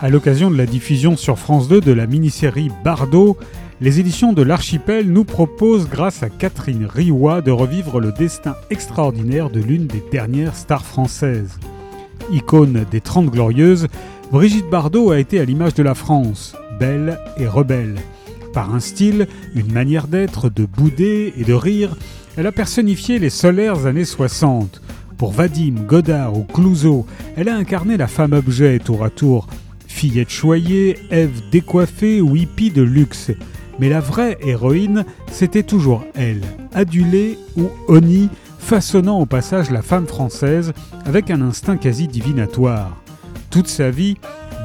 À l'occasion de la diffusion sur France 2 de la mini-série Bardot, les éditions de l'Archipel nous proposent, grâce à Catherine Riwa, de revivre le destin extraordinaire de l'une des dernières stars françaises. Icône des Trente Glorieuses, Brigitte Bardot a été à l'image de la France, belle et rebelle. Par un style, une manière d'être, de bouder et de rire, elle a personnifié les solaires années 60. Pour Vadim, Godard ou Clouseau, elle a incarné la femme objet tour à tour, fillette choyée, Ève décoiffée ou hippie de luxe. Mais la vraie héroïne, c'était toujours elle, adulée ou Oni, façonnant au passage la femme française avec un instinct quasi divinatoire. Toute sa vie,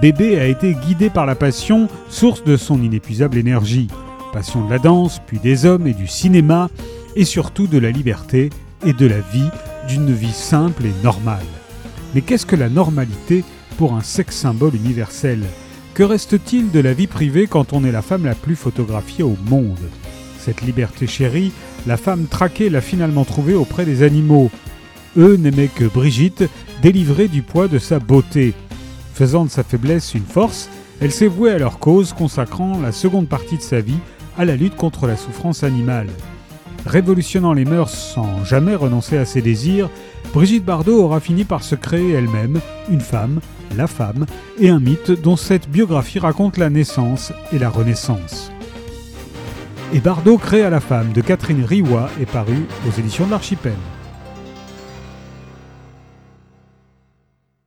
Bébé a été guidé par la passion, source de son inépuisable énergie. Passion de la danse, puis des hommes et du cinéma, et surtout de la liberté et de la vie, d'une vie simple et normale. Mais qu'est-ce que la normalité pour un sexe symbole universel que reste-t-il de la vie privée quand on est la femme la plus photographiée au monde? Cette liberté chérie, la femme traquée l'a finalement trouvée auprès des animaux. Eux n'aimaient que Brigitte, délivrée du poids de sa beauté. Faisant de sa faiblesse une force, elle s'est vouée à leur cause, consacrant la seconde partie de sa vie à la lutte contre la souffrance animale. Révolutionnant les mœurs sans jamais renoncer à ses désirs, Brigitte Bardot aura fini par se créer elle-même une femme la femme, et un mythe dont cette biographie raconte la naissance et la renaissance. Et Bardot crée à la femme de Catherine Riwa est paru aux éditions de l'Archipel.